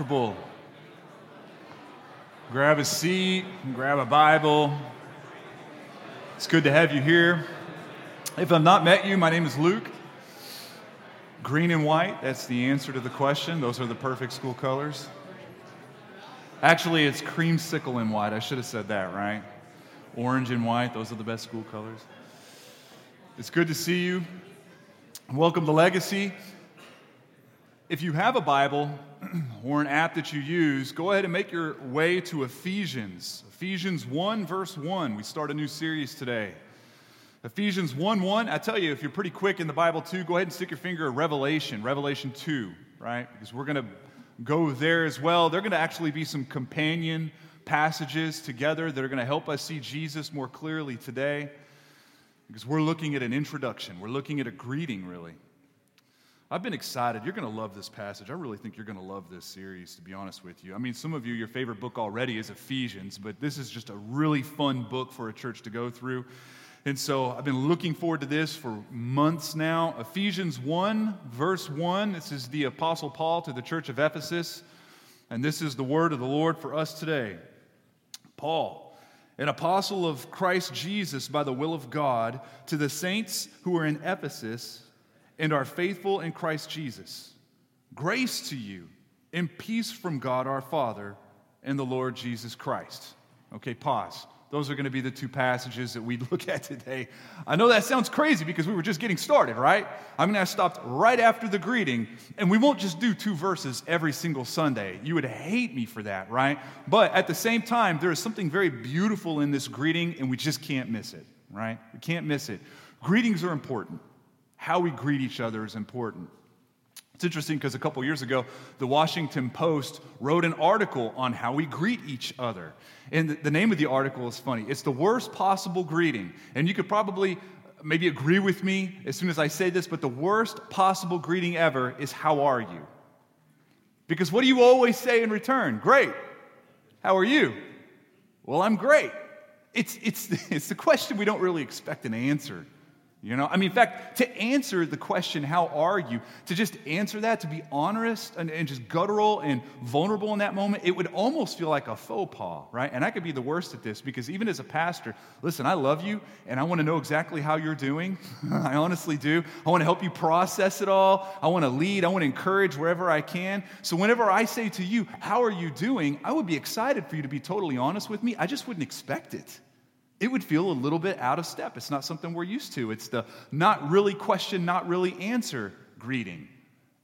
comfortable. Grab a seat, grab a Bible. It's good to have you here. If I've not met you, my name is Luke. Green and white, that's the answer to the question. Those are the perfect school colors. Actually, it's creamsicle and white. I should have said that, right? Orange and white, those are the best school colors. It's good to see you. Welcome to Legacy. If you have a Bible or an app that you use, go ahead and make your way to Ephesians. Ephesians 1, verse 1. We start a new series today. Ephesians 1 1. I tell you, if you're pretty quick in the Bible too, go ahead and stick your finger at Revelation, Revelation 2, right? Because we're going to go there as well. There are going to actually be some companion passages together that are going to help us see Jesus more clearly today. Because we're looking at an introduction, we're looking at a greeting, really. I've been excited. You're going to love this passage. I really think you're going to love this series, to be honest with you. I mean, some of you, your favorite book already is Ephesians, but this is just a really fun book for a church to go through. And so I've been looking forward to this for months now. Ephesians 1, verse 1. This is the Apostle Paul to the church of Ephesus. And this is the word of the Lord for us today. Paul, an apostle of Christ Jesus by the will of God, to the saints who are in Ephesus and are faithful in Christ Jesus. Grace to you and peace from God our Father and the Lord Jesus Christ. Okay, pause. Those are going to be the two passages that we look at today. I know that sounds crazy because we were just getting started, right? I mean, I stopped right after the greeting, and we won't just do two verses every single Sunday. You would hate me for that, right? But at the same time, there is something very beautiful in this greeting, and we just can't miss it, right? We can't miss it. Greetings are important. How we greet each other is important. It's interesting because a couple years ago, the Washington Post wrote an article on how we greet each other. And the name of the article is funny. It's the worst possible greeting. And you could probably maybe agree with me as soon as I say this, but the worst possible greeting ever is, How are you? Because what do you always say in return? Great. How are you? Well, I'm great. It's, it's, it's the question we don't really expect an answer you know, I mean, in fact, to answer the question, how are you, to just answer that, to be honest and, and, just guttural and vulnerable in that moment, it would almost feel like a faux pas, right? And I could be the worst at this because even as a pastor, listen, I love you and I want to know exactly how you're doing. I honestly do. I want to help you process it all. I want to lead. I want to encourage wherever I can. So whenever I say to you, how are you doing? I would be excited for you to be totally honest with me. I just wouldn't expect it it would feel a little bit out of step. It's not something we're used to. It's the not really question, not really answer greeting.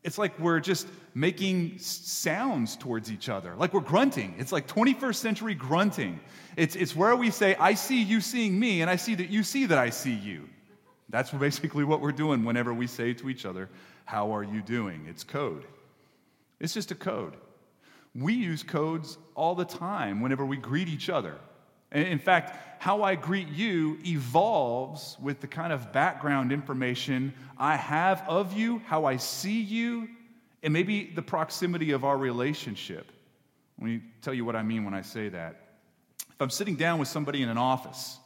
It's like we're just making sounds towards each other, like we're grunting. It's like 21st century grunting. It's, it's where we say, I see you seeing me, and I see that you see that I see you. That's basically what we're doing whenever we say to each other, How are you doing? It's code. It's just a code. We use codes all the time whenever we greet each other. In fact, how I greet you evolves with the kind of background information I have of you, how I see you, and maybe the proximity of our relationship. Let me tell you what I mean when I say that. If I'm sitting down with somebody in an office,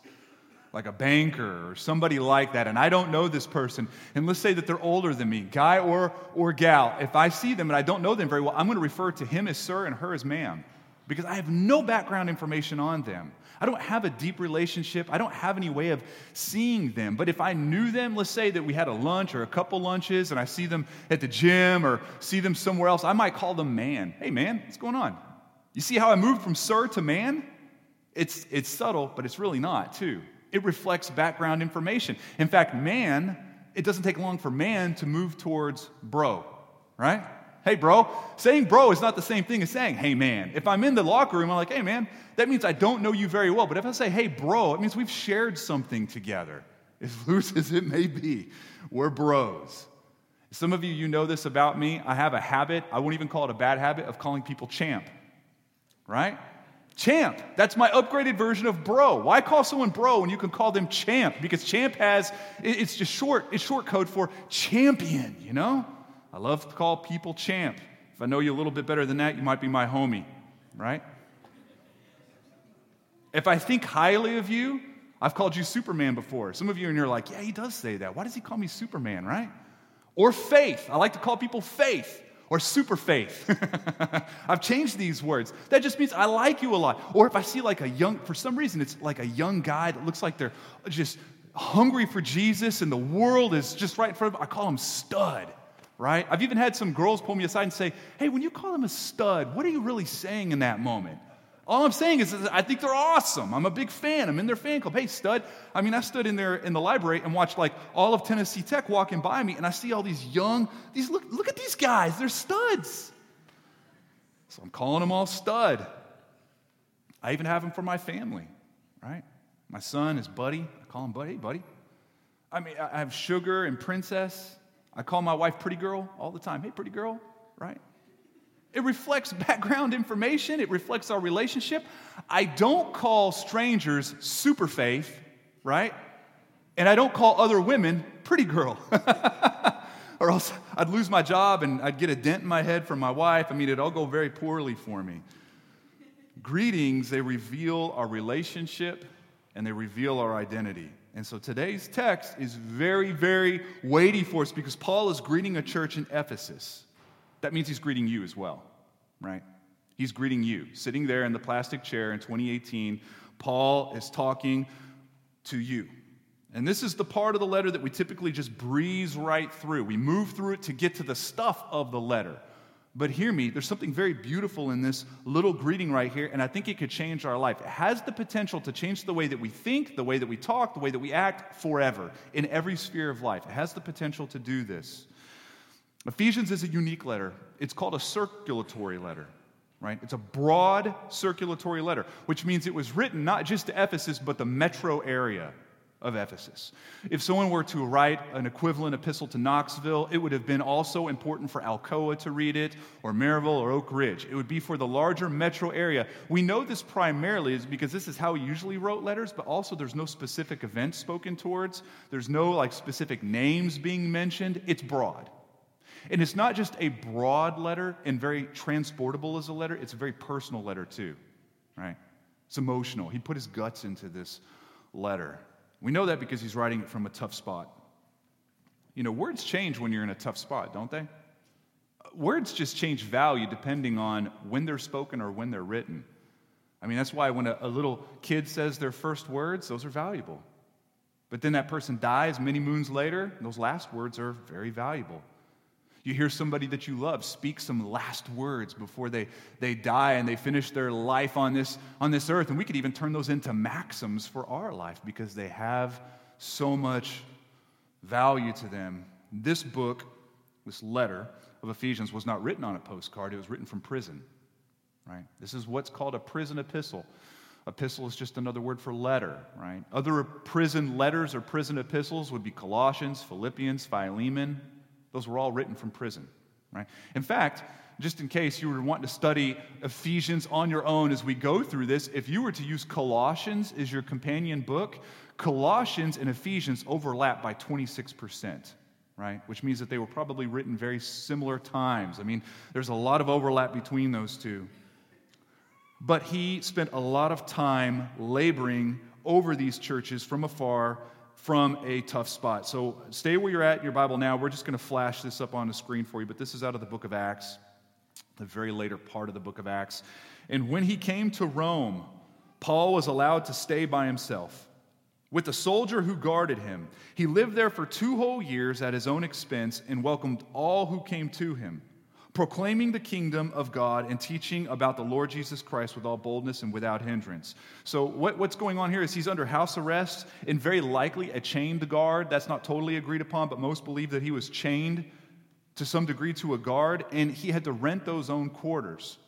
like a banker or somebody like that, and I don't know this person, and let's say that they're older than me, guy or, or gal, if I see them and I don't know them very well, I'm going to refer to him as sir and her as ma'am because I have no background information on them. I don't have a deep relationship. I don't have any way of seeing them. But if I knew them, let's say that we had a lunch or a couple lunches and I see them at the gym or see them somewhere else, I might call them man. Hey, man, what's going on? You see how I moved from sir to man? It's, it's subtle, but it's really not, too. It reflects background information. In fact, man, it doesn't take long for man to move towards bro, right? Hey, bro. Saying bro is not the same thing as saying, hey, man. If I'm in the locker room, I'm like, hey, man, that means I don't know you very well. But if I say, hey, bro, it means we've shared something together. As loose as it may be, we're bros. Some of you, you know this about me. I have a habit, I won't even call it a bad habit, of calling people champ, right? Champ. That's my upgraded version of bro. Why call someone bro when you can call them champ? Because champ has, it's just short, it's short code for champion, you know? I love to call people champ. If I know you a little bit better than that, you might be my homie, right? If I think highly of you, I've called you Superman before. Some of you and you're like, yeah, he does say that. Why does he call me Superman, right? Or faith. I like to call people faith. or super faith. I've changed these words. That just means I like you a lot. Or if I see like a young, for some reason, it's like a young guy that looks like they're just hungry for Jesus and the world is just right in front of them, I call them stud, right? I've even had some girls pull me aside and say, hey, when you call him a stud, what are you really saying in that moment? All I'm saying is, I think they're awesome. I'm a big fan. I'm in their fan club. Hey, stud. I mean, I stood in there in the library and watched like all of Tennessee Tech walking by me, and I see all these young, these look, look at these guys. They're studs. So I'm calling them all stud. I even have them for my family, right? My son is Buddy. I call him Buddy. Buddy. I mean, I have Sugar and Princess. I call my wife Pretty Girl all the time. Hey, Pretty Girl, right? It reflects background information, it reflects our relationship. I don't call strangers super faith, right? And I don't call other women pretty girl. or else I'd lose my job and I'd get a dent in my head from my wife. I mean, it'd all go very poorly for me. Greetings, they reveal our relationship and they reveal our identity. And so today's text is very, very weighty for us because Paul is greeting a church in Ephesus. That means he's greeting you as well, right? He's greeting you. Sitting there in the plastic chair in 2018, Paul is talking to you. And this is the part of the letter that we typically just breeze right through. We move through it to get to the stuff of the letter. But hear me, there's something very beautiful in this little greeting right here, and I think it could change our life. It has the potential to change the way that we think, the way that we talk, the way that we act forever in every sphere of life. It has the potential to do this. Ephesians is a unique letter. It's called a circulatory letter, right? It's a broad circulatory letter, which means it was written not just to Ephesus, but the metro area of Ephesus. If someone were to write an equivalent epistle to Knoxville, it would have been also important for Alcoa to read it, or Maryville, or Oak Ridge. It would be for the larger metro area. We know this primarily is because this is how he usually wrote letters, but also there's no specific events spoken towards. There's no like specific names being mentioned. It's broad. And it's not just a broad letter and very transportable as a letter, it's a very personal letter too, right? It's emotional. He put his guts into this letter. We know that because he's writing it from a tough spot. You know, words change when you're in a tough spot, don't they? Uh, words just change value depending on when they're spoken or when they're written. I mean, that's why when a, a little kid says their first words, those are valuable. But then that person dies many moons later, those last words are very valuable. You hear somebody that you love speak some last words before they, they die and they finish their life on this, on this earth. And we could even turn those into maxims for our life because they have so much value to them. This book, this letter of Ephesians, was not written on a postcard, it was written from prison. Right? This is what's called a prison epistle. Epistle is just another word for letter, right? Other prison letters or prison epistles would be Colossians, Philippians, Philemon, those were all written from prison, right? In fact, just in case you were wanting to study Ephesians on your own as we go through this, if you were to use Colossians as your companion book, Colossians and Ephesians overlap by 26%, right? Which means that they were probably written very similar times. I mean, there's a lot of overlap between those two. But he spent a lot of time laboring over these churches from afar from a tough spot. So stay where you're at in your Bible now. We're just going to flash this up on the screen for you, but this is out of the book of Acts, the very later part of the book of Acts. And when he came to Rome, Paul was allowed to stay by himself with the soldier who guarded him. He lived there for two whole years at his own expense and welcomed all who came to him proclaiming the kingdom of God and teaching about the Lord Jesus Christ with all boldness and without hindrance. So, what, what's going on here is he's under house arrest and very likely a chained guard. That's not totally agreed upon, but most believe that he was chained to some degree to a guard and he had to rent those own quarters.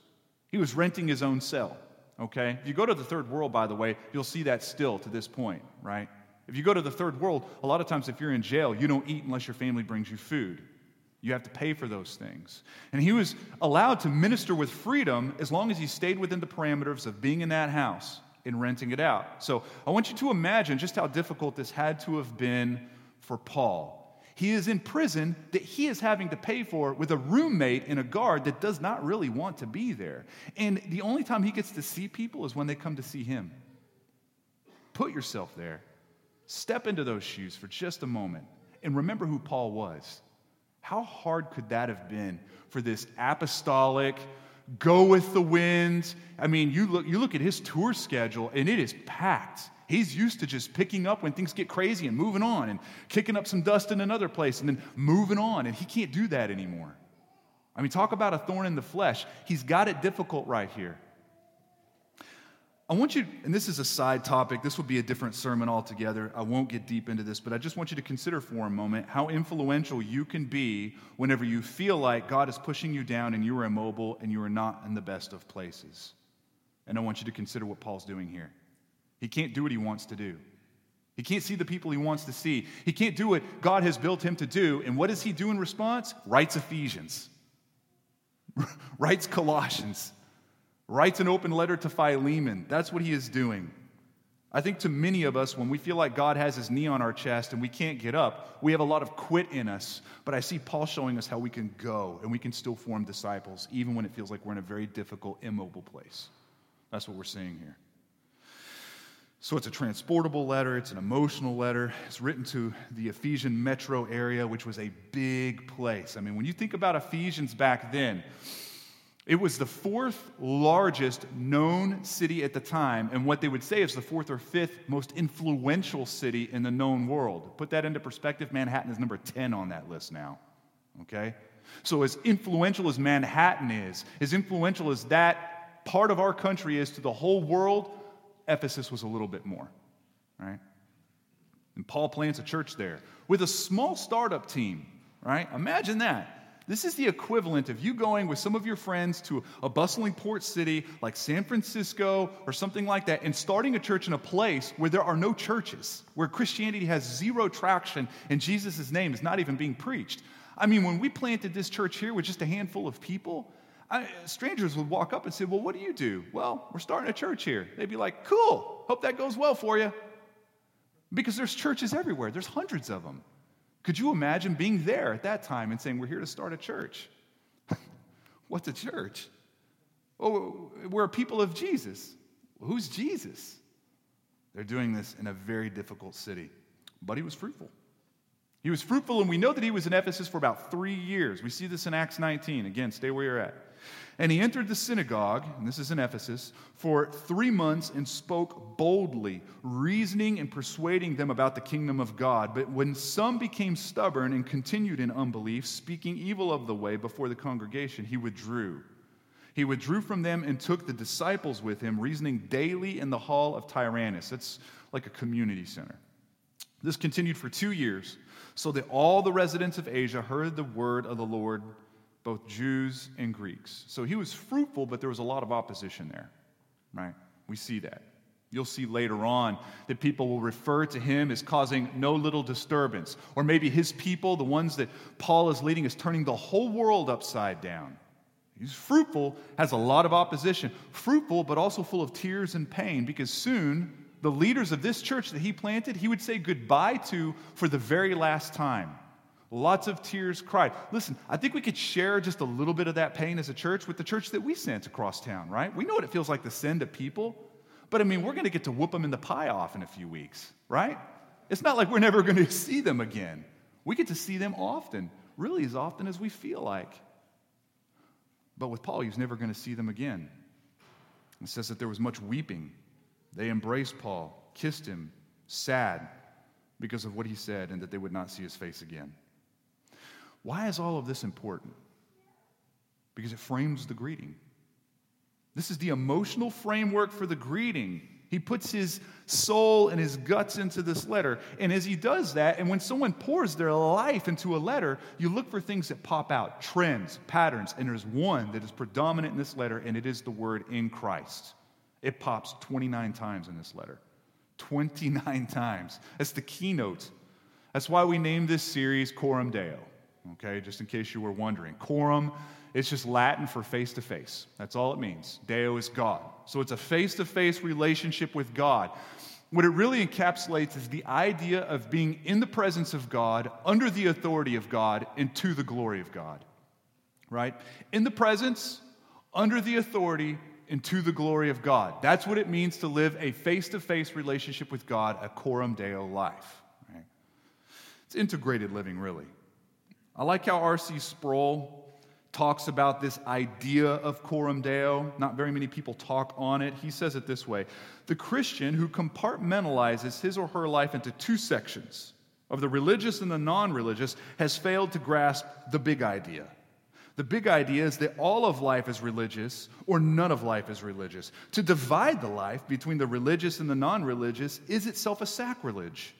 He was renting his own cell. Okay? If you go to the third world, by the way, you'll see that still to this point, right? If you go to the third world, a lot of times if you're in jail, you don't eat unless your family brings you food. You have to pay for those things. And he was allowed to minister with freedom as long as he stayed within the parameters of being in that house and renting it out. So I want you to imagine just how difficult this had to have been for Paul. He is in prison that he is having to pay for with a roommate and a guard that does not really want to be there. And the only time he gets to see people is when they come to see him. Put yourself there. Step into those shoes for just a moment and remember who Paul was. How hard could that have been for this apostolic, go with the wind? I mean, you look, you look at his tour schedule, and it is packed. He's used to just picking up when things get crazy and moving on and kicking up some dust in another place and then moving on, and he can't do that anymore. I mean, talk about a thorn in the flesh. He's got it difficult right here. I want you, and this is a side topic, this will be a different sermon altogether. I won't get deep into this, but I just want you to consider for a moment how influential you can be whenever you feel like God is pushing you down and you are immobile and you are not in the best of places. And I want you to consider what Paul's doing here. He can't do what he wants to do. He can't see the people he wants to see. He can't do what God has built him to do. And what does he do in response? Writes Ephesians, writes Colossians writes an open letter to Philemon. That's what he is doing. I think to many of us, when we feel like God has his knee on our chest and we can't get up, we have a lot of quit in us. But I see Paul showing us how we can go and we can still form disciples, even when it feels like we're in a very difficult, immobile place. That's what we're seeing here. So it's a transportable letter, it's an emotional letter. It's written to the Ephesian metro area, which was a big place. I mean, when you think about Ephesians back then, it was the fourth largest known city at the time, and what they would say is the fourth or fifth most influential city in the known world. Put that into perspective, Manhattan is number 10 on that list now. Okay? So, as influential as Manhattan is, as influential as that part of our country is to the whole world, Ephesus was a little bit more. Right? And Paul plants a church there with a small startup team. Right? Imagine that. This is the equivalent of you going with some of your friends to a bustling port city like San Francisco or something like that and starting a church in a place where there are no churches, where Christianity has zero traction and Jesus' name is not even being preached. I mean, when we planted this church here with just a handful of people, I, strangers would walk up and say, Well, what do you do? Well, we're starting a church here. They'd be like, Cool, hope that goes well for you. Because there's churches everywhere, there's hundreds of them. Could you imagine being there at that time and saying, We're here to start a church? What's a church? Oh, we're a people of Jesus. Well, who's Jesus? They're doing this in a very difficult city, but he was fruitful. He was fruitful, and we know that he was in Ephesus for about three years. We see this in Acts 19. Again, stay where you're at. And he entered the synagogue, and this is in Ephesus, for three months and spoke boldly, reasoning and persuading them about the kingdom of God. But when some became stubborn and continued in unbelief, speaking evil of the way before the congregation, he withdrew. He withdrew from them and took the disciples with him, reasoning daily in the hall of Tyrannus. That's like a community center. This continued for two years, so that all the residents of Asia heard the word of the Lord both Jews and Greeks. So he was fruitful, but there was a lot of opposition there, right? We see that. You'll see later on that people will refer to him as causing no little disturbance. Or maybe his people, the ones that Paul is leading, is turning the whole world upside down. He's fruitful, has a lot of opposition. Fruitful, but also full of tears and pain, because soon the leaders of this church that he planted, he would say goodbye to for the very last time. Lots of tears cried. Listen, I think we could share just a little bit of that pain as a church with the church that we sent across town, right? We know what it feels like to send to people. But I mean, we're going to get to whoop them in the pie off in a few weeks, right? It's not like we're never going to see them again. We get to see them often, really as often as we feel like. But with Paul, he's never going to see them again. It says that there was much weeping. They embraced Paul, kissed him, sad because of what he said, and that they would not see his face again. Why is all of this important? Because it frames the greeting. This is the emotional framework for the greeting. He puts his soul and his guts into this letter. And as he does that, and when someone pours their life into a letter, you look for things that pop out trends, patterns. And there's one that is predominant in this letter, and it is the word in Christ. It pops 29 times in this letter. 29 times. That's the keynote. That's why we named this series Coram Deo okay, just in case you were wondering. Coram, it's just Latin for face to face. That's all it means. Deo is God. So it's a face to face relationship with God. What it really encapsulates is the idea of being in the presence of God, under the authority of God, and to the glory of God. Right? In the presence, under the authority, and to the glory of God. That's what it means to live a face to face relationship with God, a coram deo life. Right? It's integrated living, really. I like how R.C. Sproul talks about this idea of coram deo. Not very many people talk on it. He says it this way The Christian who compartmentalizes his or her life into two sections, of the religious and the non religious, has failed to grasp the big idea. The big idea is that all of life is religious or none of life is religious. To divide the life between the religious and the non religious is itself a sacrilege.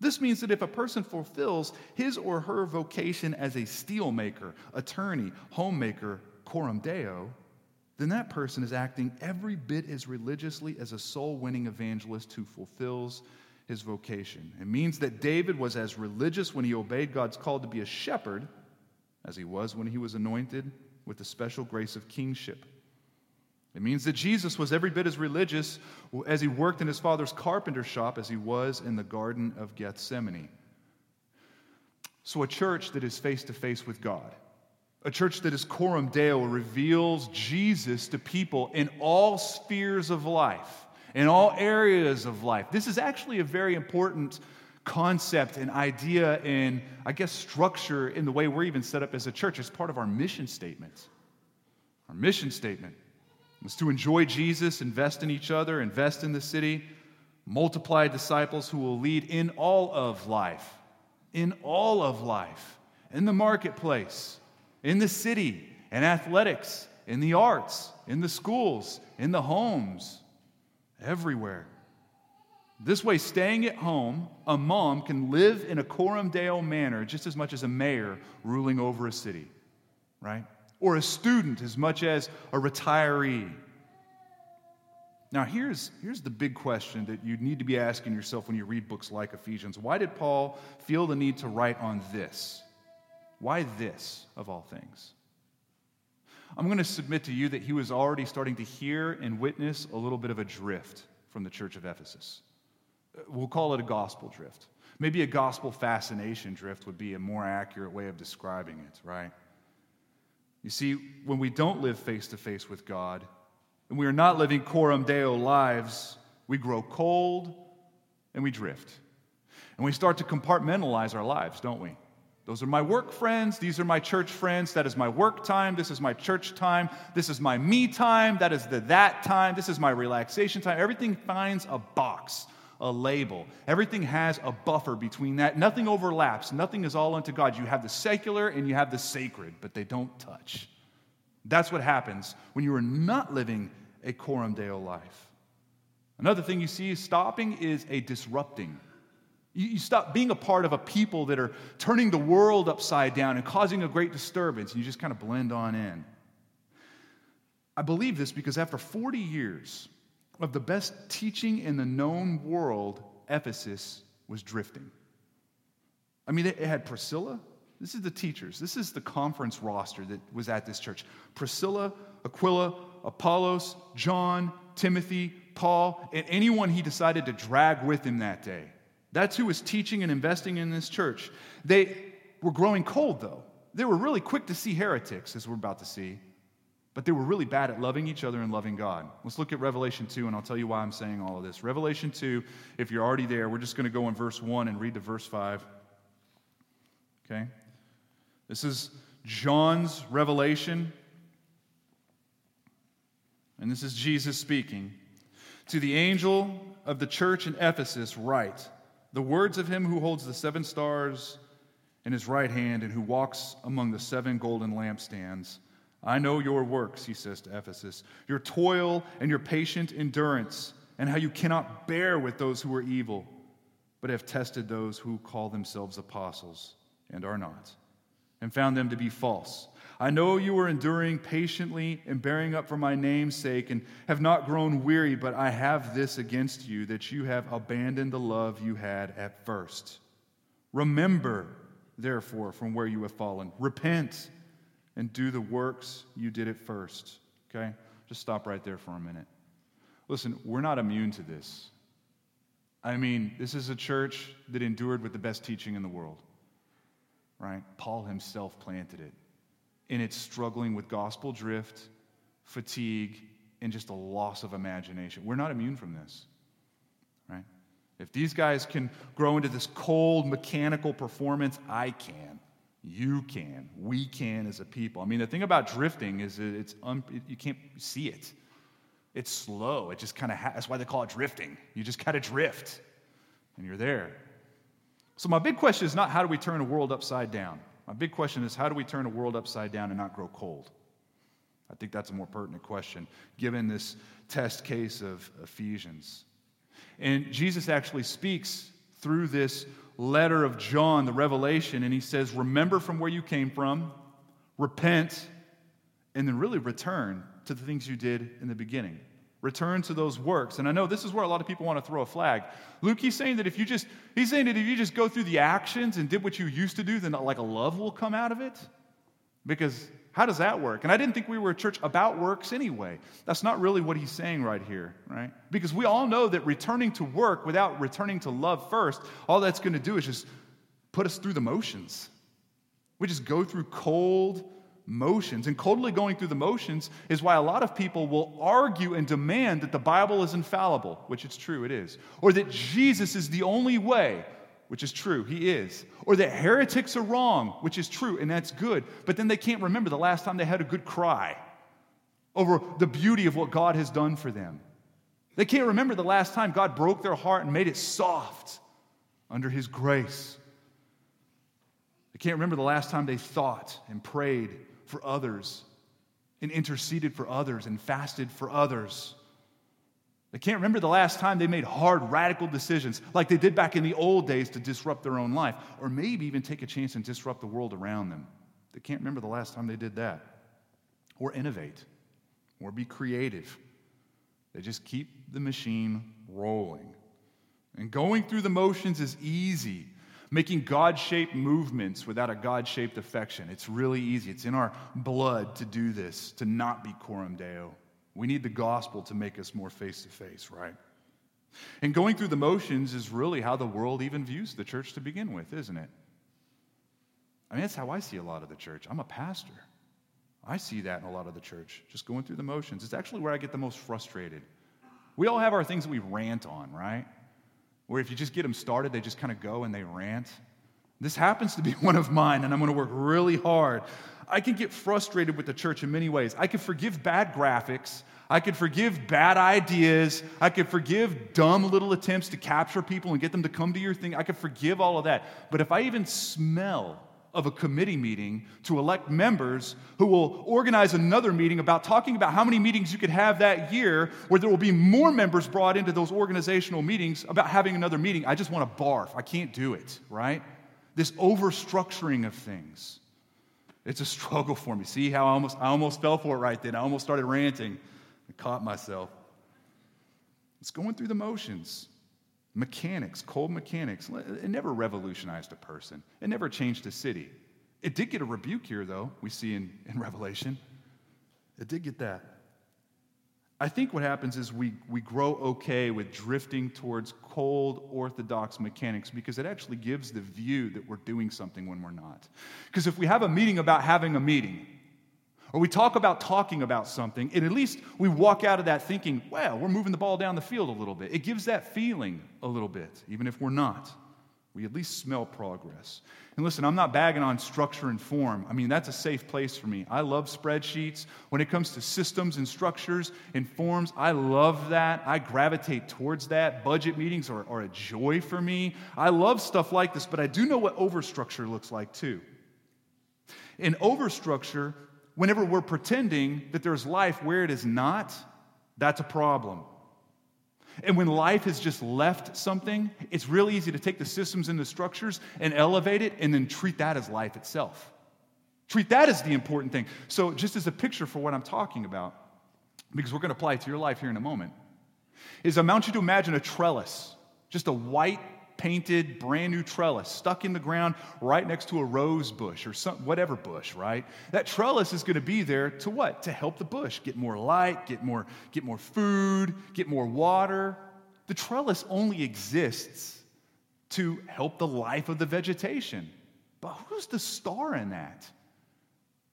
This means that if a person fulfills his or her vocation as a steelmaker, attorney, homemaker, coram deo, then that person is acting every bit as religiously as a soul winning evangelist who fulfills his vocation. It means that David was as religious when he obeyed God's call to be a shepherd as he was when he was anointed with the special grace of kingship. It means that Jesus was every bit as religious as he worked in his father's carpenter shop as he was in the Garden of Gethsemane. So, a church that is face to face with God, a church that is coram deo, reveals Jesus to people in all spheres of life, in all areas of life. This is actually a very important concept and idea and, I guess, structure in the way we're even set up as a church. It's part of our mission statement. Our mission statement was to enjoy Jesus, invest in each other, invest in the city, multiply disciples who will lead in all of life, in all of life, in the marketplace, in the city, in athletics, in the arts, in the schools, in the homes, everywhere. This way, staying at home, a mom can live in a coram deo manner just as much as a mayor ruling over a city, right? Or a student as much as a retiree. Now, here's, here's the big question that you need to be asking yourself when you read books like Ephesians. Why did Paul feel the need to write on this? Why this, of all things? I'm going to submit to you that he was already starting to hear and witness a little bit of a drift from the church of Ephesus. We'll call it a gospel drift. Maybe a gospel fascination drift would be a more accurate way of describing it, right? You see, when we don't live face to face with God, and we are not living coram deo lives, we grow cold and we drift. And we start to compartmentalize our lives, don't we? Those are my work friends. These are my church friends. That is my work time. This is my church time. This is my me time. That is the that time. This is my relaxation time. Everything finds a box a label. Everything has a buffer between that. Nothing overlaps. Nothing is all unto God. You have the secular and you have the sacred, but they don't touch. That's what happens when you are not living a coram deo life. Another thing you see is stopping is a disrupting. You, stop being a part of a people that are turning the world upside down and causing a great disturbance, and you just kind of blend on in. I believe this because after 40 years, of the best teaching in the known world, Ephesus was drifting. I mean, it had Priscilla. This is the teachers. This is the conference roster that was at this church. Priscilla, Aquila, Apollos, John, Timothy, Paul, and anyone he decided to drag with him that day. That's who was teaching and investing in this church. They were growing cold, though. They were really quick to see heretics, as we're about to see but they were really bad at loving each other and loving God. Let's look at Revelation 2, and I'll tell you why I'm saying all of this. Revelation 2, if you're already there, we're just going to go in verse 1 and read to verse 5. Okay? This is John's revelation, and this is Jesus speaking. To the angel of the church in Ephesus, write the words of him who holds the seven stars in his right hand and who walks among the seven golden lampstands. I know your works, he says to Ephesus, your toil and your patient endurance, and how you cannot bear with those who are evil, but have tested those who call themselves apostles and are not, and found them to be false. I know you are enduring patiently and bearing up for my name's sake, and have not grown weary, but I have this against you, that you have abandoned the love you had at first. Remember, therefore, from where you have fallen. Repent and do the works you did at first. Okay? Just stop right there for a minute. Listen, we're not immune to this. I mean, this is a church that endured with the best teaching in the world, right? Paul himself planted it. And it's struggling with gospel drift, fatigue, and just a loss of imagination. We're not immune from this, right? If these guys can grow into this cold, mechanical performance, I can. You can. We can as a people. I mean, the thing about drifting is it's un- you can't see it. It's slow. It just kind of ha- that's why they call it drifting. You just kind of drift, and you're there. So my big question is not how do we turn a world upside down. My big question is how do we turn a world upside down and not grow cold. I think that's a more pertinent question given this test case of Ephesians. And Jesus actually speaks through this letter of John, the Revelation, and he says, Remember from where you came from, repent, and then really return to the things you did in the beginning. Return to those works. And I know this is where a lot of people want to throw a flag. Luke, he's saying that if you just, he's saying that if you just go through the actions and did what you used to do, then like a love will come out of it. Because how does that work? And I didn't think we were a church about works anyway. That's not really what he's saying right here, right? Because we all know that returning to work without returning to love first, all that's going to do is just put us through the motions. We just go through cold motions. And coldly going through the motions is why a lot of people will argue and demand that the Bible is infallible, which it's true, it is, or that Jesus is the only way, which is true, he is. Or that heretics are wrong, which is true, and that's good. But then they can't remember the last time they had a good cry over the beauty of what God has done for them. They can't remember the last time God broke their heart and made it soft under his grace. They can't remember the last time they thought and prayed for others and interceded for others and fasted for others. They can't remember the last time they made hard, radical decisions like they did back in the old days to disrupt their own life, or maybe even take a chance and disrupt the world around them. They can't remember the last time they did that, or innovate, or be creative. They just keep the machine rolling. And going through the motions is easy. Making God shaped movements without a God shaped affection. It's really easy. It's in our blood to do this, to not be coram deo. We need the gospel to make us more face to face, right? And going through the motions is really how the world even views the church to begin with, isn't it? I mean, that's how I see a lot of the church. I'm a pastor. I see that in a lot of the church, just going through the motions. It's actually where I get the most frustrated. We all have our things that we rant on, right? Where if you just get them started, they just kind of go and they rant. This happens to be one of mine, and I'm going to work really hard. I can get frustrated with the church in many ways. I can forgive bad graphics. I can forgive bad ideas. I can forgive dumb little attempts to capture people and get them to come to your thing. I can forgive all of that. But if I even smell of a committee meeting to elect members who will organize another meeting about talking about how many meetings you could have that year, where there will be more members brought into those organizational meetings about having another meeting, I just want to barf. I can't do it, right? This overstructuring of things. It's a struggle for me. See how I almost, I almost fell for it right then. I almost started ranting. I caught myself. It's going through the motions. Mechanics, cold mechanics. It never revolutionized a person, it never changed a city. It did get a rebuke here, though, we see in, in Revelation. It did get that. I think what happens is we, we grow okay with drifting towards cold, orthodox mechanics because it actually gives the view that we're doing something when we're not. Because if we have a meeting about having a meeting, or we talk about talking about something, and at least we walk out of that thinking, well, we're moving the ball down the field a little bit. It gives that feeling a little bit, even if we're not. We at least smell progress. And listen, I'm not bagging on structure and form. I mean, that's a safe place for me. I love spreadsheets. When it comes to systems and structures and forms, I love that. I gravitate towards that. Budget meetings are, are a joy for me. I love stuff like this, but I do know what overstructure looks like too. In overstructure, whenever we're pretending that there's life where it is not, that's a problem. And when life has just left something, it's really easy to take the systems and the structures and elevate it and then treat that as life itself. Treat that as the important thing. So, just as a picture for what I'm talking about, because we're going to apply it to your life here in a moment, is I want you to imagine a trellis, just a white painted, brand new trellis stuck in the ground right next to a rose bush or some, whatever bush, right? That trellis is going to be there to what? To help the bush get more light, get more, get more food, get more water. The trellis only exists to help the life of the vegetation. But who's the star in that?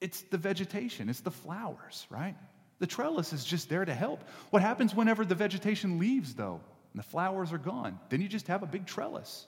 It's the vegetation, it's the flowers, right? The trellis is just there to help. What happens whenever the vegetation leaves, though? And the flowers are gone. Then you just have a big trellis.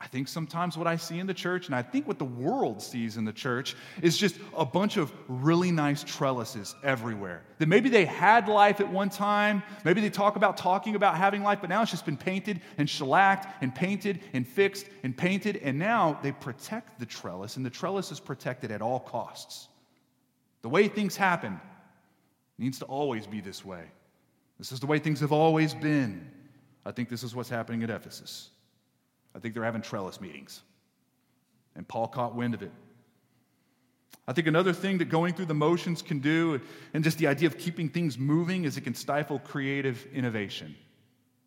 I think sometimes what I see in the church, and I think what the world sees in the church, is just a bunch of really nice trellises everywhere. That maybe they had life at one time, maybe they talk about talking about having life, but now it's just been painted and shellacked and painted and fixed and painted, and now they protect the trellis, and the trellis is protected at all costs. The way things happen needs to always be this way. This is the way things have always been. I think this is what's happening at Ephesus. I think they're having trellis meetings. And Paul caught wind of it. I think another thing that going through the motions can do, and just the idea of keeping things moving, is it can stifle creative innovation.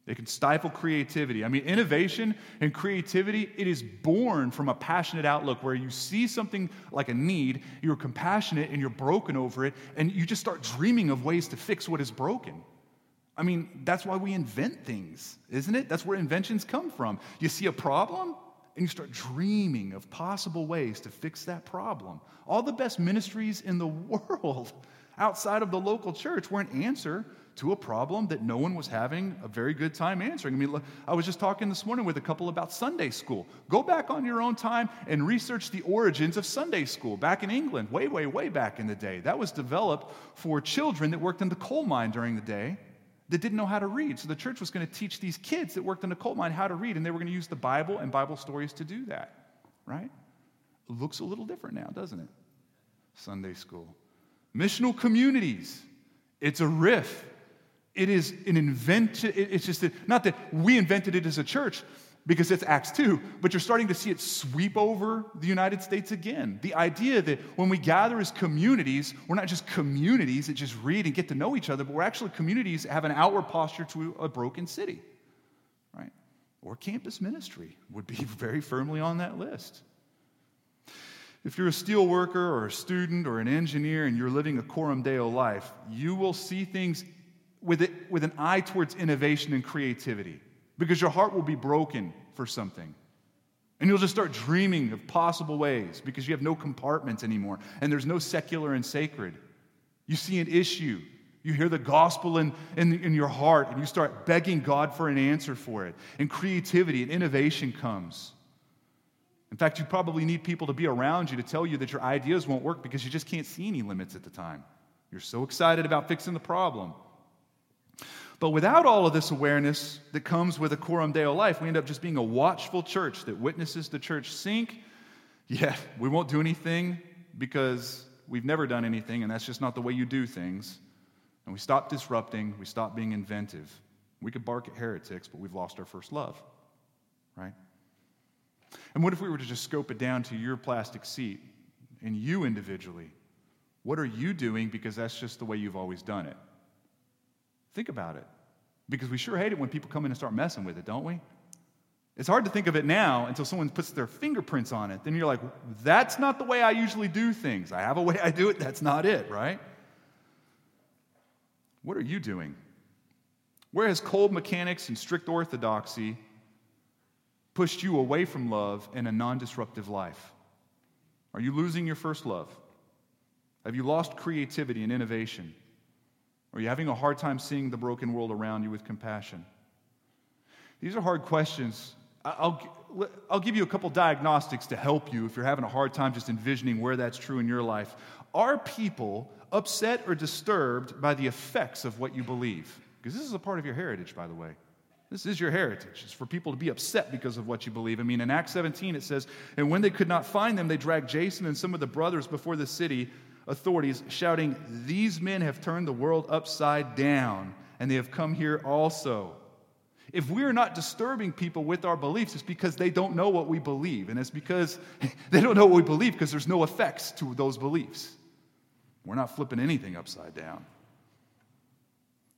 It can stifle creativity. I mean, innovation and creativity, it is born from a passionate outlook where you see something like a need, you're compassionate and you're broken over it, and you just start dreaming of ways to fix what is broken. I mean, that's why we invent things, isn't it? That's where inventions come from. You see a problem and you start dreaming of possible ways to fix that problem. All the best ministries in the world outside of the local church were an answer to a problem that no one was having a very good time answering. I mean, I was just talking this morning with a couple about Sunday school. Go back on your own time and research the origins of Sunday school back in England, way, way, way back in the day. That was developed for children that worked in the coal mine during the day that didn't know how to read. So the church was going to teach these kids that worked in a coal mine how to read, and they were going to use the Bible and Bible stories to do that, right? It looks a little different now, doesn't it? Sunday school. Missional communities. It's a riff. It is an invention. It's just that, not that we invented it as a church, because it's Acts 2, but you're starting to see it sweep over the United States again. The idea that when we gather as communities, we're not just communities that just read and get to know each other, but we're actually communities that have an outward posture to a broken city, right? Or campus ministry would be very firmly on that list. If you're a steel worker or a student or an engineer and you're living a Coram Deo life, you will see things with, it, with an eye towards innovation and creativity because your heart will be broken for something. And you'll just start dreaming of possible ways because you have no compartments anymore and there's no secular and sacred. You see an issue, you hear the gospel in, in, in, your heart, and you start begging God for an answer for it. And creativity and innovation comes. In fact, you probably need people to be around you to tell you that your ideas won't work because you just can't see any limits at the time. You're so excited about fixing the problem. But without all of this awareness that comes with a coram Deo life, we end up just being a watchful church that witnesses the church sink. Yeah, we won't do anything because we've never done anything, and that's just not the way you do things. And we stop disrupting, we stop being inventive. We could bark at heretics, but we've lost our first love, right? And what if we were to just scope it down to your plastic seat and you individually? What are you doing because that's just the way you've always done it? Think about it. Because we sure hate it when people come in and start messing with it, don't we? It's hard to think of it now until someone puts their fingerprints on it. Then you're like, that's not the way I usually do things. I have a way I do it, that's not it, right? What are you doing? Where has cold mechanics and strict orthodoxy pushed you away from love and a non disruptive life? Are you losing your first love? Have you lost creativity and innovation? Are you having a hard time seeing the broken world around you with compassion? These are hard questions. I'll, I'll give you a couple diagnostics to help you if you're having a hard time just envisioning where that's true in your life. Are people upset or disturbed by the effects of what you believe? Because this is a part of your heritage, by the way. This is your heritage. It's for people to be upset because of what you believe. I mean, in Acts 17, it says, And when they could not find them, they dragged Jason and some of the brothers before the city authorities, shouting, These men have turned the world upside down, and they have come here also. If we are not disturbing people with our beliefs, it's because they don't know what we believe. And it's because they don't know what we believe because there's no effects to those beliefs. We're not flipping anything upside down.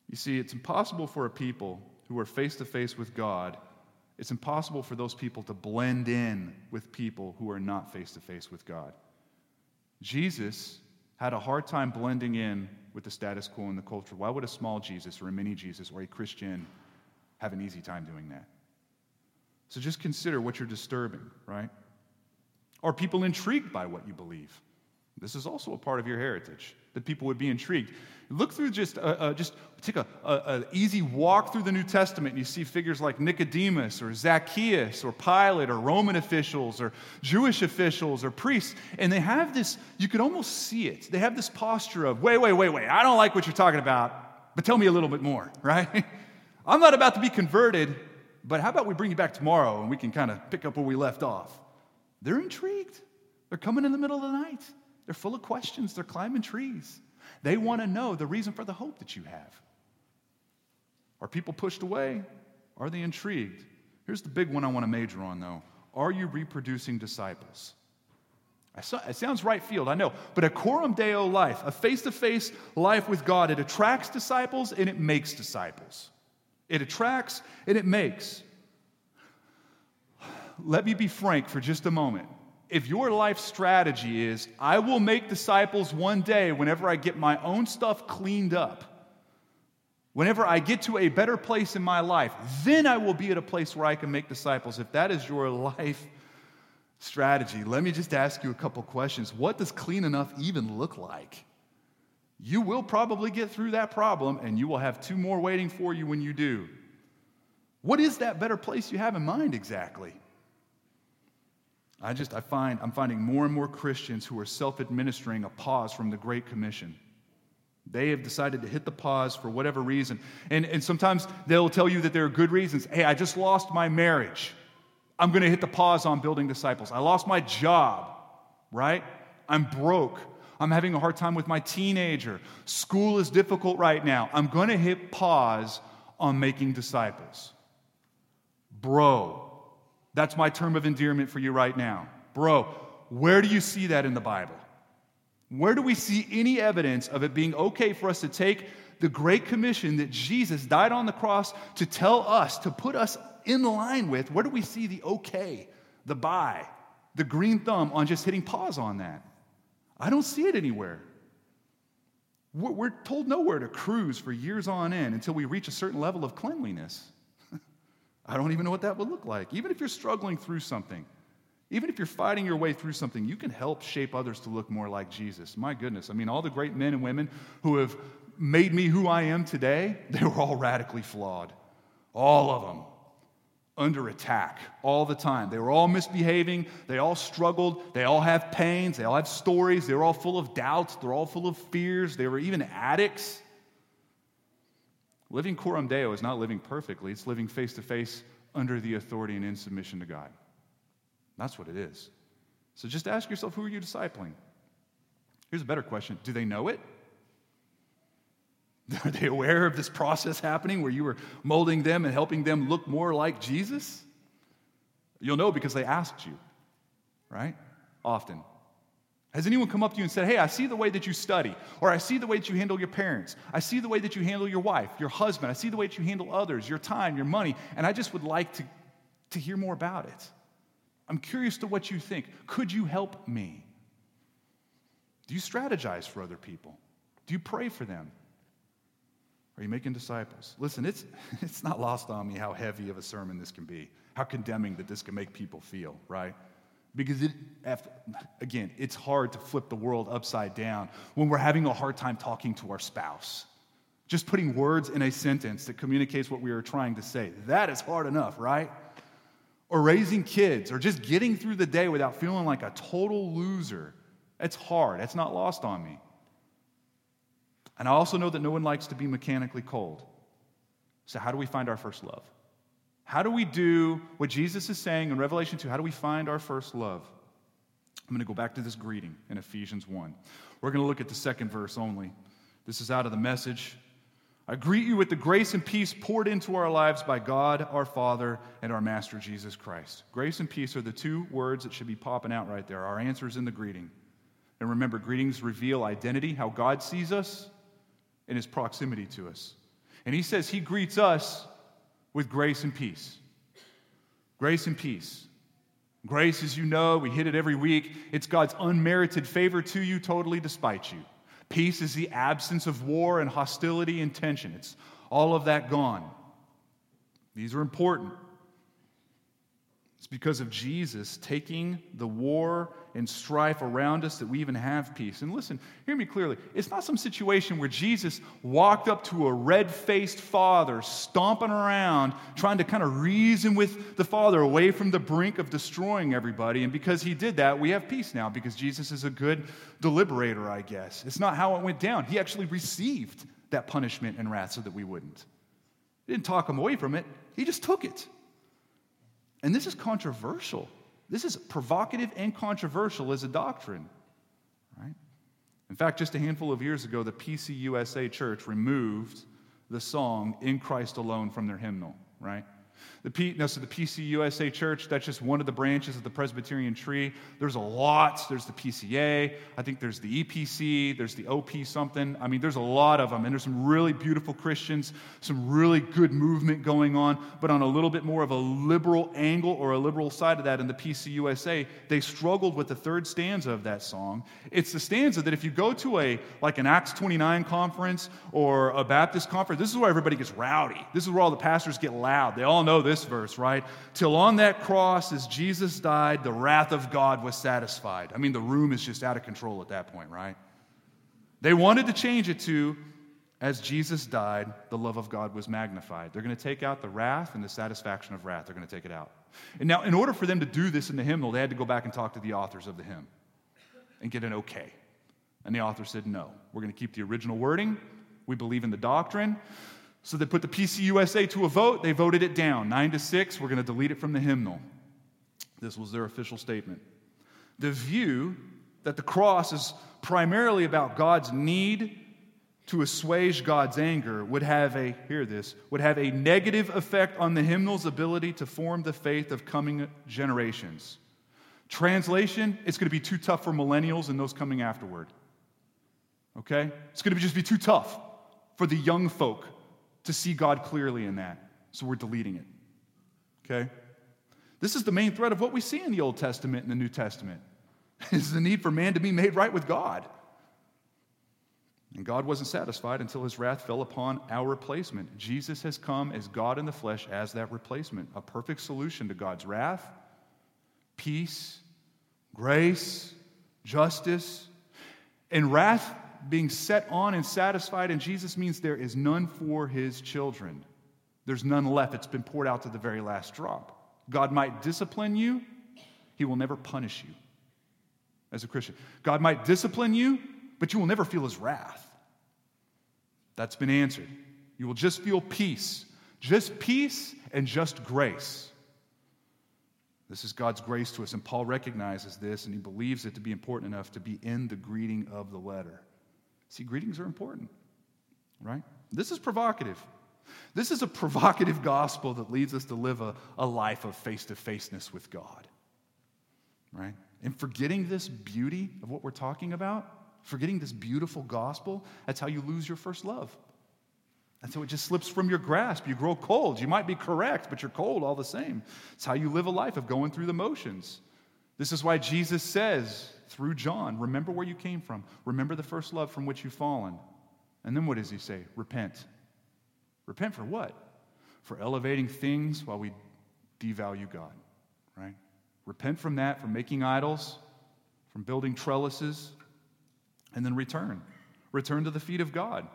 You see, it's impossible for a people who are face to face with God, it's impossible for those people to blend in with people who are not face to face with God. Jesus had a hard time blending in with the status quo in the culture. Why would a small Jesus or a mini Jesus or a Christian have an easy time doing that? So just consider what you're disturbing, right? Are people intrigued by what you believe? This is also a part of your heritage that people would be intrigued. Look through just, uh, uh, just take a, a, easy walk through the New Testament and you see figures like Nicodemus or Zacchaeus or Pilate or Roman officials or Jewish officials or priests. And they have this, you could almost see it. They have this posture of, wait, wait, wait, wait, I don't like what you're talking about, but tell me a little bit more, right? I'm not about to be converted, but how about we bring you back tomorrow and we can kind of pick up where we left off? They're intrigued. They're coming in the middle of the night. They're full of questions. They're climbing trees. They want to know the reason for the hope that you have. Are people pushed away? Are they intrigued? Here's the big one I want to major on, though. Are you reproducing disciples? It sounds right field, I know, but a coram deo life, a face to face life with God, it attracts disciples and it makes disciples. It attracts and it makes. Let me be frank for just a moment if your life strategy is, I will make disciples one day whenever I get my own stuff cleaned up, whenever I get to a better place in my life, then I will be at a place where I can make disciples. If that is your life strategy, let me just ask you a couple questions. What does clean enough even look like? You will probably get through that problem, and you will have two more waiting for you when you do. What is that better place you have in mind exactly? I just, I find, I'm finding more and more Christians who are self administering a pause from the Great Commission. They have decided to hit the pause for whatever reason. And, and sometimes they'll tell you that there are good reasons. Hey, I just lost my marriage. I'm going to hit the pause on building disciples. I lost my job, right? I'm broke. I'm having a hard time with my teenager. School is difficult right now. I'm going to hit pause on making disciples. Bro, that's my term of endearment for you right now. Bro, where do you see that in the Bible? Where do we see any evidence of it being okay for us to take the Great Commission that Jesus died on the cross to tell us, to put us in line with? Where do we see the okay, the buy, the green thumb on just hitting pause on that? I don't see it anywhere. We're told nowhere to cruise for years on end until we reach a certain level of cleanliness. I don't even know what that would look like. Even if you're struggling through something, even if you're fighting your way through something, you can help shape others to look more like Jesus. My goodness. I mean, all the great men and women who have made me who I am today, they were all radically flawed. All of them under attack all the time. They were all misbehaving. They all struggled. They all have pains. They all have stories. They were all full of doubts. They're all full of fears. They were even addicts. Living coram deo is not living perfectly, it's living face to face under the authority and in submission to God. That's what it is. So just ask yourself who are you discipling? Here's a better question Do they know it? Are they aware of this process happening where you were molding them and helping them look more like Jesus? You'll know because they asked you, right? Often. Has anyone come up to you and said, Hey, I see the way that you study, or I see the way that you handle your parents, I see the way that you handle your wife, your husband, I see the way that you handle others, your time, your money, and I just would like to, to hear more about it. I'm curious to what you think. Could you help me? Do you strategize for other people? Do you pray for them? Are you making disciples? Listen, it's, it's not lost on me how heavy of a sermon this can be, how condemning that this can make people feel, right? Because it, again, it's hard to flip the world upside down when we're having a hard time talking to our spouse. Just putting words in a sentence that communicates what we are trying to say. That is hard enough, right? Or raising kids, or just getting through the day without feeling like a total loser. It's hard. It's not lost on me. And I also know that no one likes to be mechanically cold. So, how do we find our first love? How do we do what Jesus is saying in Revelation 2? How do we find our first love? I'm going to go back to this greeting in Ephesians 1. We're going to look at the second verse only. This is out of the message. I greet you with the grace and peace poured into our lives by God our Father and our Master Jesus Christ. Grace and peace are the two words that should be popping out right there. Our answers in the greeting. And remember, greetings reveal identity, how God sees us, and his proximity to us. And he says he greets us with grace and peace. Grace and peace. Grace, as you know, we hit it every week. It's God's unmerited favor to you, totally despite you. Peace is the absence of war and hostility and tension. It's all of that gone. These are important. It's because of Jesus taking the war and strife around us that we even have peace. And listen, hear me clearly. It's not some situation where Jesus walked up to a red faced father, stomping around, trying to kind of reason with the father away from the brink of destroying everybody. And because he did that, we have peace now because Jesus is a good deliberator, I guess. It's not how it went down. He actually received that punishment and wrath so that we wouldn't. He didn't talk him away from it, he just took it. And this is controversial. This is provocative and controversial as a doctrine, right? In fact, just a handful of years ago, the PCUSA church removed the song In Christ Alone from their hymnal, right? The P, no, so the PCUSA Church, that's just one of the branches of the Presbyterian tree. There's a lot. There's the PCA. I think there's the EPC. There's the OP something. I mean, there's a lot of them. And there's some really beautiful Christians, some really good movement going on. But on a little bit more of a liberal angle or a liberal side of that in the PCUSA, they struggled with the third stanza of that song. It's the stanza that if you go to a, like an Acts 29 conference or a Baptist conference, this is where everybody gets rowdy. This is where all the pastors get loud. They all know this this verse, right? Till on that cross, as Jesus died, the wrath of God was satisfied. I mean, the room is just out of control at that point, right? They wanted to change it to, as Jesus died, the love of God was magnified. They're going to take out the wrath and the satisfaction of wrath. They're going to take it out. And now, in order for them to do this in the hymnal, they had to go back and talk to the authors of the hymn and get an okay. And the author said, no, we're going to keep the original wording. We believe in the doctrine. So they put the PCUSA to a vote. They voted it down. Nine to six, we're going to delete it from the hymnal. This was their official statement. The view that the cross is primarily about God's need to assuage God's anger would have a, hear this, would have a negative effect on the hymnal's ability to form the faith of coming generations. Translation, it's going to be too tough for millennials and those coming afterward. Okay? It's going to just be too tough for the young folk to see God clearly in that. So we're deleting it. Okay? This is the main thread of what we see in the Old Testament and the New Testament. is the need for man to be made right with God. And God wasn't satisfied until his wrath fell upon our replacement. Jesus has come as God in the flesh as that replacement, a perfect solution to God's wrath, peace, grace, justice. And wrath being set on and satisfied in Jesus means there is none for his children. There's none left. It's been poured out to the very last drop. God might discipline you, he will never punish you as a Christian. God might discipline you, but you will never feel his wrath. That's been answered. You will just feel peace, just peace and just grace. This is God's grace to us, and Paul recognizes this and he believes it to be important enough to be in the greeting of the letter. See, greetings are important, right? This is provocative. This is a provocative gospel that leads us to live a, a life of face to faceness with God, right? And forgetting this beauty of what we're talking about, forgetting this beautiful gospel, that's how you lose your first love. And so it just slips from your grasp. You grow cold. You might be correct, but you're cold all the same. It's how you live a life of going through the motions. This is why Jesus says through John, remember where you came from. Remember the first love from which you've fallen. And then what does he say? Repent. Repent for what? For elevating things while we devalue God, right? Repent from that, from making idols, from building trellises, and then return. Return to the feet of God.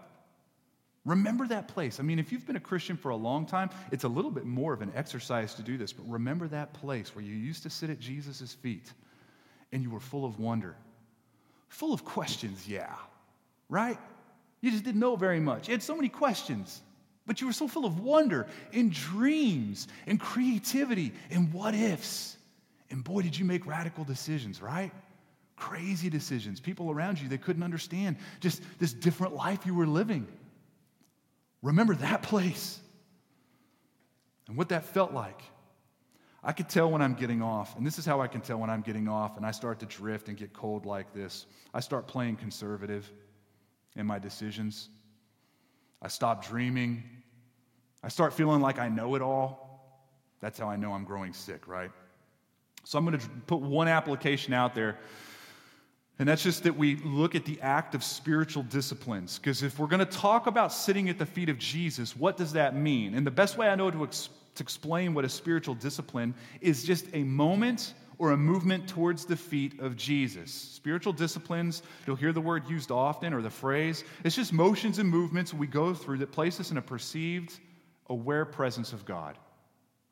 Remember that place. I mean, if you've been a Christian for a long time, it's a little bit more of an exercise to do this, but remember that place where you used to sit at Jesus' feet and you were full of wonder, full of questions, yeah, right? You just didn't know very much. You had so many questions, but you were so full of wonder and dreams and creativity and what ifs. And boy, did you make radical decisions, right? Crazy decisions. People around you, they couldn't understand just this different life you were living. Remember that place and what that felt like. I could tell when I'm getting off, and this is how I can tell when I'm getting off and I start to drift and get cold like this. I start playing conservative in my decisions. I stop dreaming. I start feeling like I know it all. That's how I know I'm growing sick, right? So I'm going to put one application out there, and that's just that we look at the act of spiritual disciplines. Because if we're going to talk about sitting at the feet of Jesus, what does that mean? And the best way I know to explain to explain what a spiritual discipline is just a moment or a movement towards the feet of Jesus. Spiritual disciplines, you'll hear the word used often or the phrase. It's just motions and movements we go through that place us in a perceived, aware presence of God.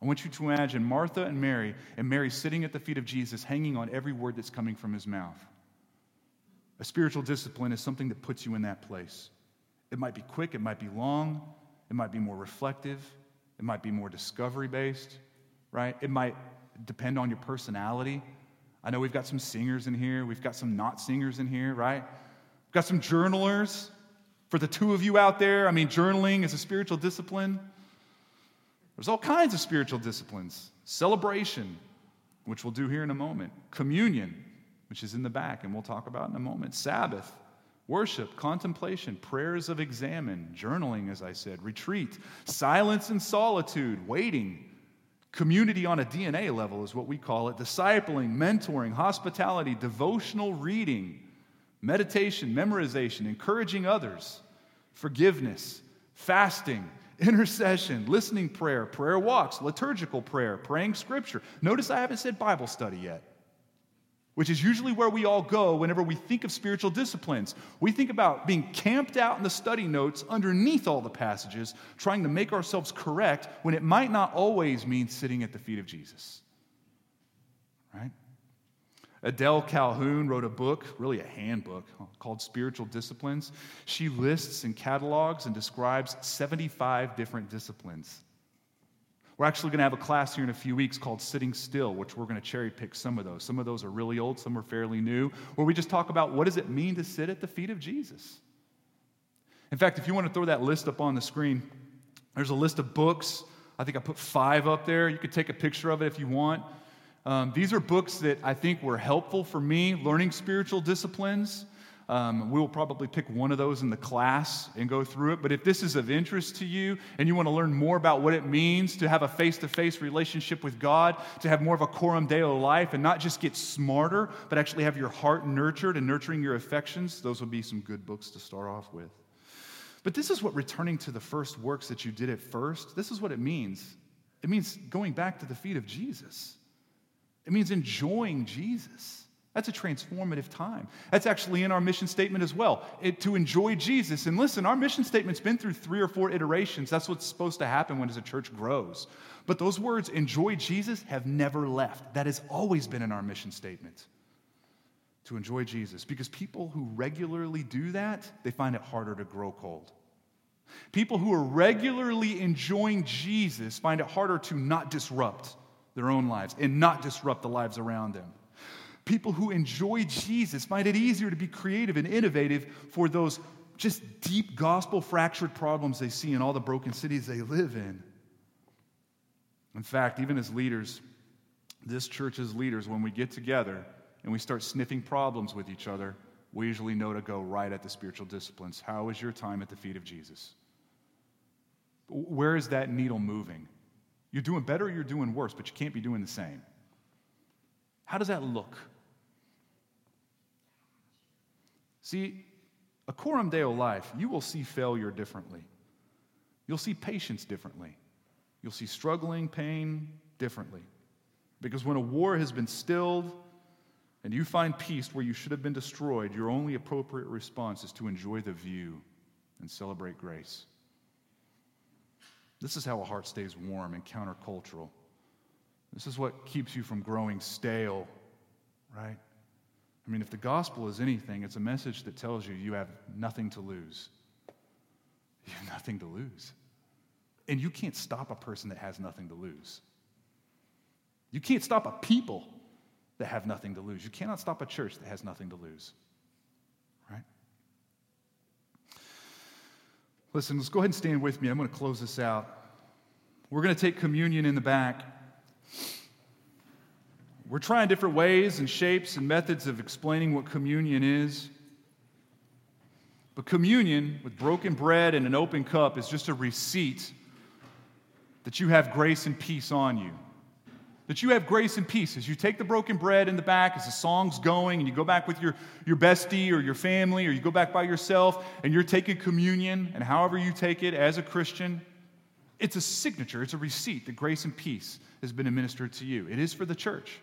I want you to imagine Martha and Mary, and Mary sitting at the feet of Jesus, hanging on every word that's coming from his mouth. A spiritual discipline is something that puts you in that place. It might be quick, it might be long, it might be more reflective, it might be more discovery based, right? It might depend on your personality. I know we've got some singers in here, we've got some not singers in here, right? We've got some journalers. For the two of you out there, I mean, journaling is a spiritual discipline. There's all kinds of spiritual disciplines celebration, which we'll do here in a moment, communion, which is in the back, and we'll talk about in a moment, Sabbath, worship, contemplation, prayers of examine, journaling, as I said, retreat, silence and solitude, waiting. Community on a DNA level is what we call it discipling, mentoring, hospitality, devotional reading, meditation, memorization, encouraging others, forgiveness, fasting, intercession, listening prayer, prayer walks, liturgical prayer, praying scripture. Notice I haven't said Bible study yet, which is usually where we all go whenever we think of spiritual disciplines. We think about being camped out in the study notes underneath all the passages, trying to make ourselves correct when it might not always mean sitting at the feet of Jesus. Right? Adele Calhoun wrote a book, really a handbook, called Spiritual Disciplines. She lists and catalogs and describes 75 different disciplines. We're actually going to have a class here in a few weeks called Sitting Still, which we're going to cherry pick some of those. Some of those are really old, some are fairly new, where we just talk about what does it mean to sit at the feet of Jesus. In fact, if you want to throw that list up on the screen, there's a list of books. I think I put five up there. You could take a picture of it if you want. Um, these are books that I think were helpful for me learning spiritual disciplines. Um, we will probably pick one of those in the class and go through it. But if this is of interest to you and you want to learn more about what it means to have a face to face relationship with God, to have more of a coram deo life and not just get smarter, but actually have your heart nurtured and nurturing your affections, those would be some good books to start off with. But this is what returning to the first works that you did at first, this is what it means. It means going back to the feet of Jesus. It means enjoying Jesus. That's a transformative time. That's actually in our mission statement as well, it, to enjoy Jesus. And listen, our mission statement's been through three or four iterations. That's what's supposed to happen when as a church grows. But those words, enjoy Jesus, have never left. That has always been in our mission statement. To enjoy Jesus. Because people who regularly do that, they find it harder to grow cold. People who are regularly enjoying Jesus find it harder to not disrupt their own lives and not disrupt the lives around them. People who enjoy Jesus find it easier to be creative and innovative for those just deep gospel fractured problems they see in all the broken cities they live in. In fact, even as leaders, this church's leaders, when we get together and we start sniffing problems with each other, we usually know to go right at the spiritual disciplines. How is your time at the feet of Jesus? Where is that needle moving? You're doing better or you're doing worse, but you can't be doing the same. How does that look? See, a coram deo life, you will see failure differently. You'll see patience differently. You'll see struggling, pain differently. Because when a war has been stilled and you find peace where you should have been destroyed, your only appropriate response is to enjoy the view and celebrate grace. This is how a heart stays warm and countercultural. This is what keeps you from growing stale, right? I mean, if the gospel is anything, it's a message that tells you you have nothing to lose. You have nothing to lose. And you can't stop a person that has nothing to lose. You can't stop a people that have nothing to lose. You cannot stop a church that has nothing to lose. Right? Listen, let's go ahead and stand with me. I'm going to close this out. We're going to take communion in the back. We're trying different ways and shapes and methods of explaining what communion is. But communion with broken bread and an open cup is just a receipt that you have grace and peace on you that you have grace and peace as you take the broken bread in the back, as the song's going, and you go back with your, your bestie or your family, or you go back by yourself, and you're taking communion, and however you take it as a Christian, It's a signature, it's a receipt that grace and peace has been administered to you. It is for the church.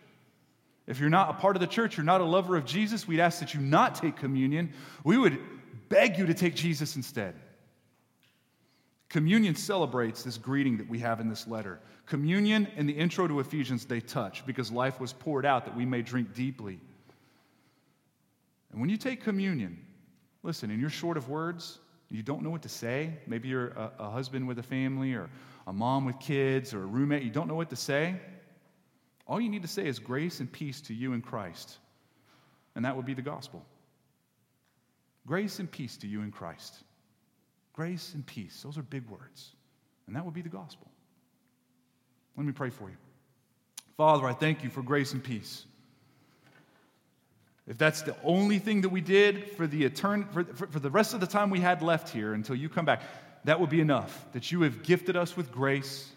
If you're not a part of the church, you're not a lover of Jesus, we'd ask that you not take communion. We would beg you to take Jesus instead. Communion celebrates this greeting that we have in this letter. Communion and the intro to Ephesians, they touch because life was poured out that we may drink deeply. And when you take communion, listen, and you're short of words, you don't know what to say. Maybe you're a, a husband with a family or a mom with kids or a roommate, you don't know what to say. All you need to say is grace and peace to you in Christ. And that would be the gospel. Grace and peace to you in Christ. Grace and peace. Those are big words. And that would be the gospel. Let me pray for you. Father, I thank you for grace and peace. If that's the only thing that we did for the, etern- for, for, for the rest of the time we had left here until you come back, that would be enough. That you have gifted us with grace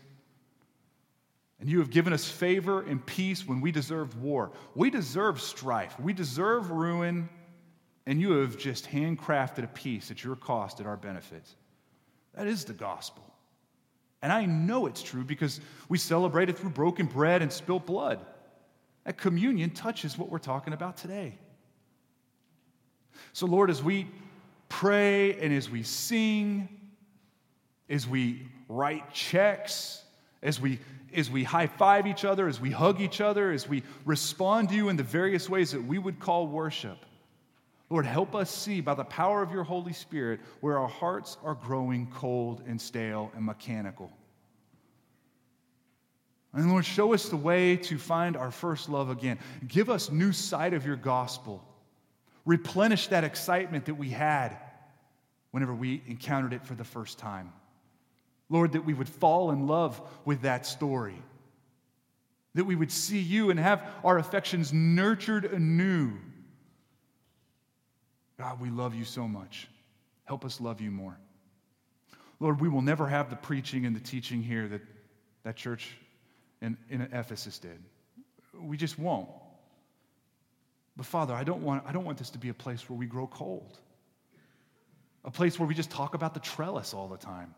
and you have given us favor and peace when we deserved war. We deserve strife. We deserve ruin. And you have just handcrafted a peace at your cost, at our benefit. That is the gospel. And I know it's true because we celebrate it through broken bread and spilt blood. That communion touches what we're talking about today. So, Lord, as we pray and as we sing, as we write checks, as we as we high five each other, as we hug each other, as we respond to you in the various ways that we would call worship. Lord, help us see by the power of your Holy Spirit where our hearts are growing cold and stale and mechanical. And Lord, show us the way to find our first love again. Give us new sight of your gospel. Replenish that excitement that we had whenever we encountered it for the first time. Lord, that we would fall in love with that story. That we would see you and have our affections nurtured anew. God, we love you so much. Help us love you more. Lord, we will never have the preaching and the teaching here that that church in, in Ephesus did. We just won't. But Father, I don't, want, I don't want this to be a place where we grow cold, a place where we just talk about the trellis all the time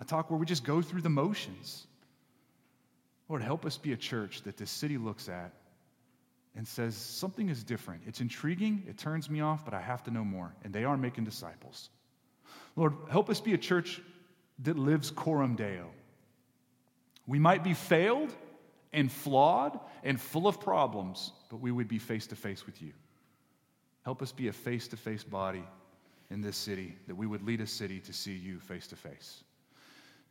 a talk where we just go through the motions. Lord, help us be a church that this city looks at and says, something is different. It's intriguing, it turns me off, but I have to know more. And they are making disciples. Lord, help us be a church that lives coram deo. We might be failed and flawed and full of problems, but we would be face to face with you. Help us be a face to face body in this city, that we would lead a city to see you face to face.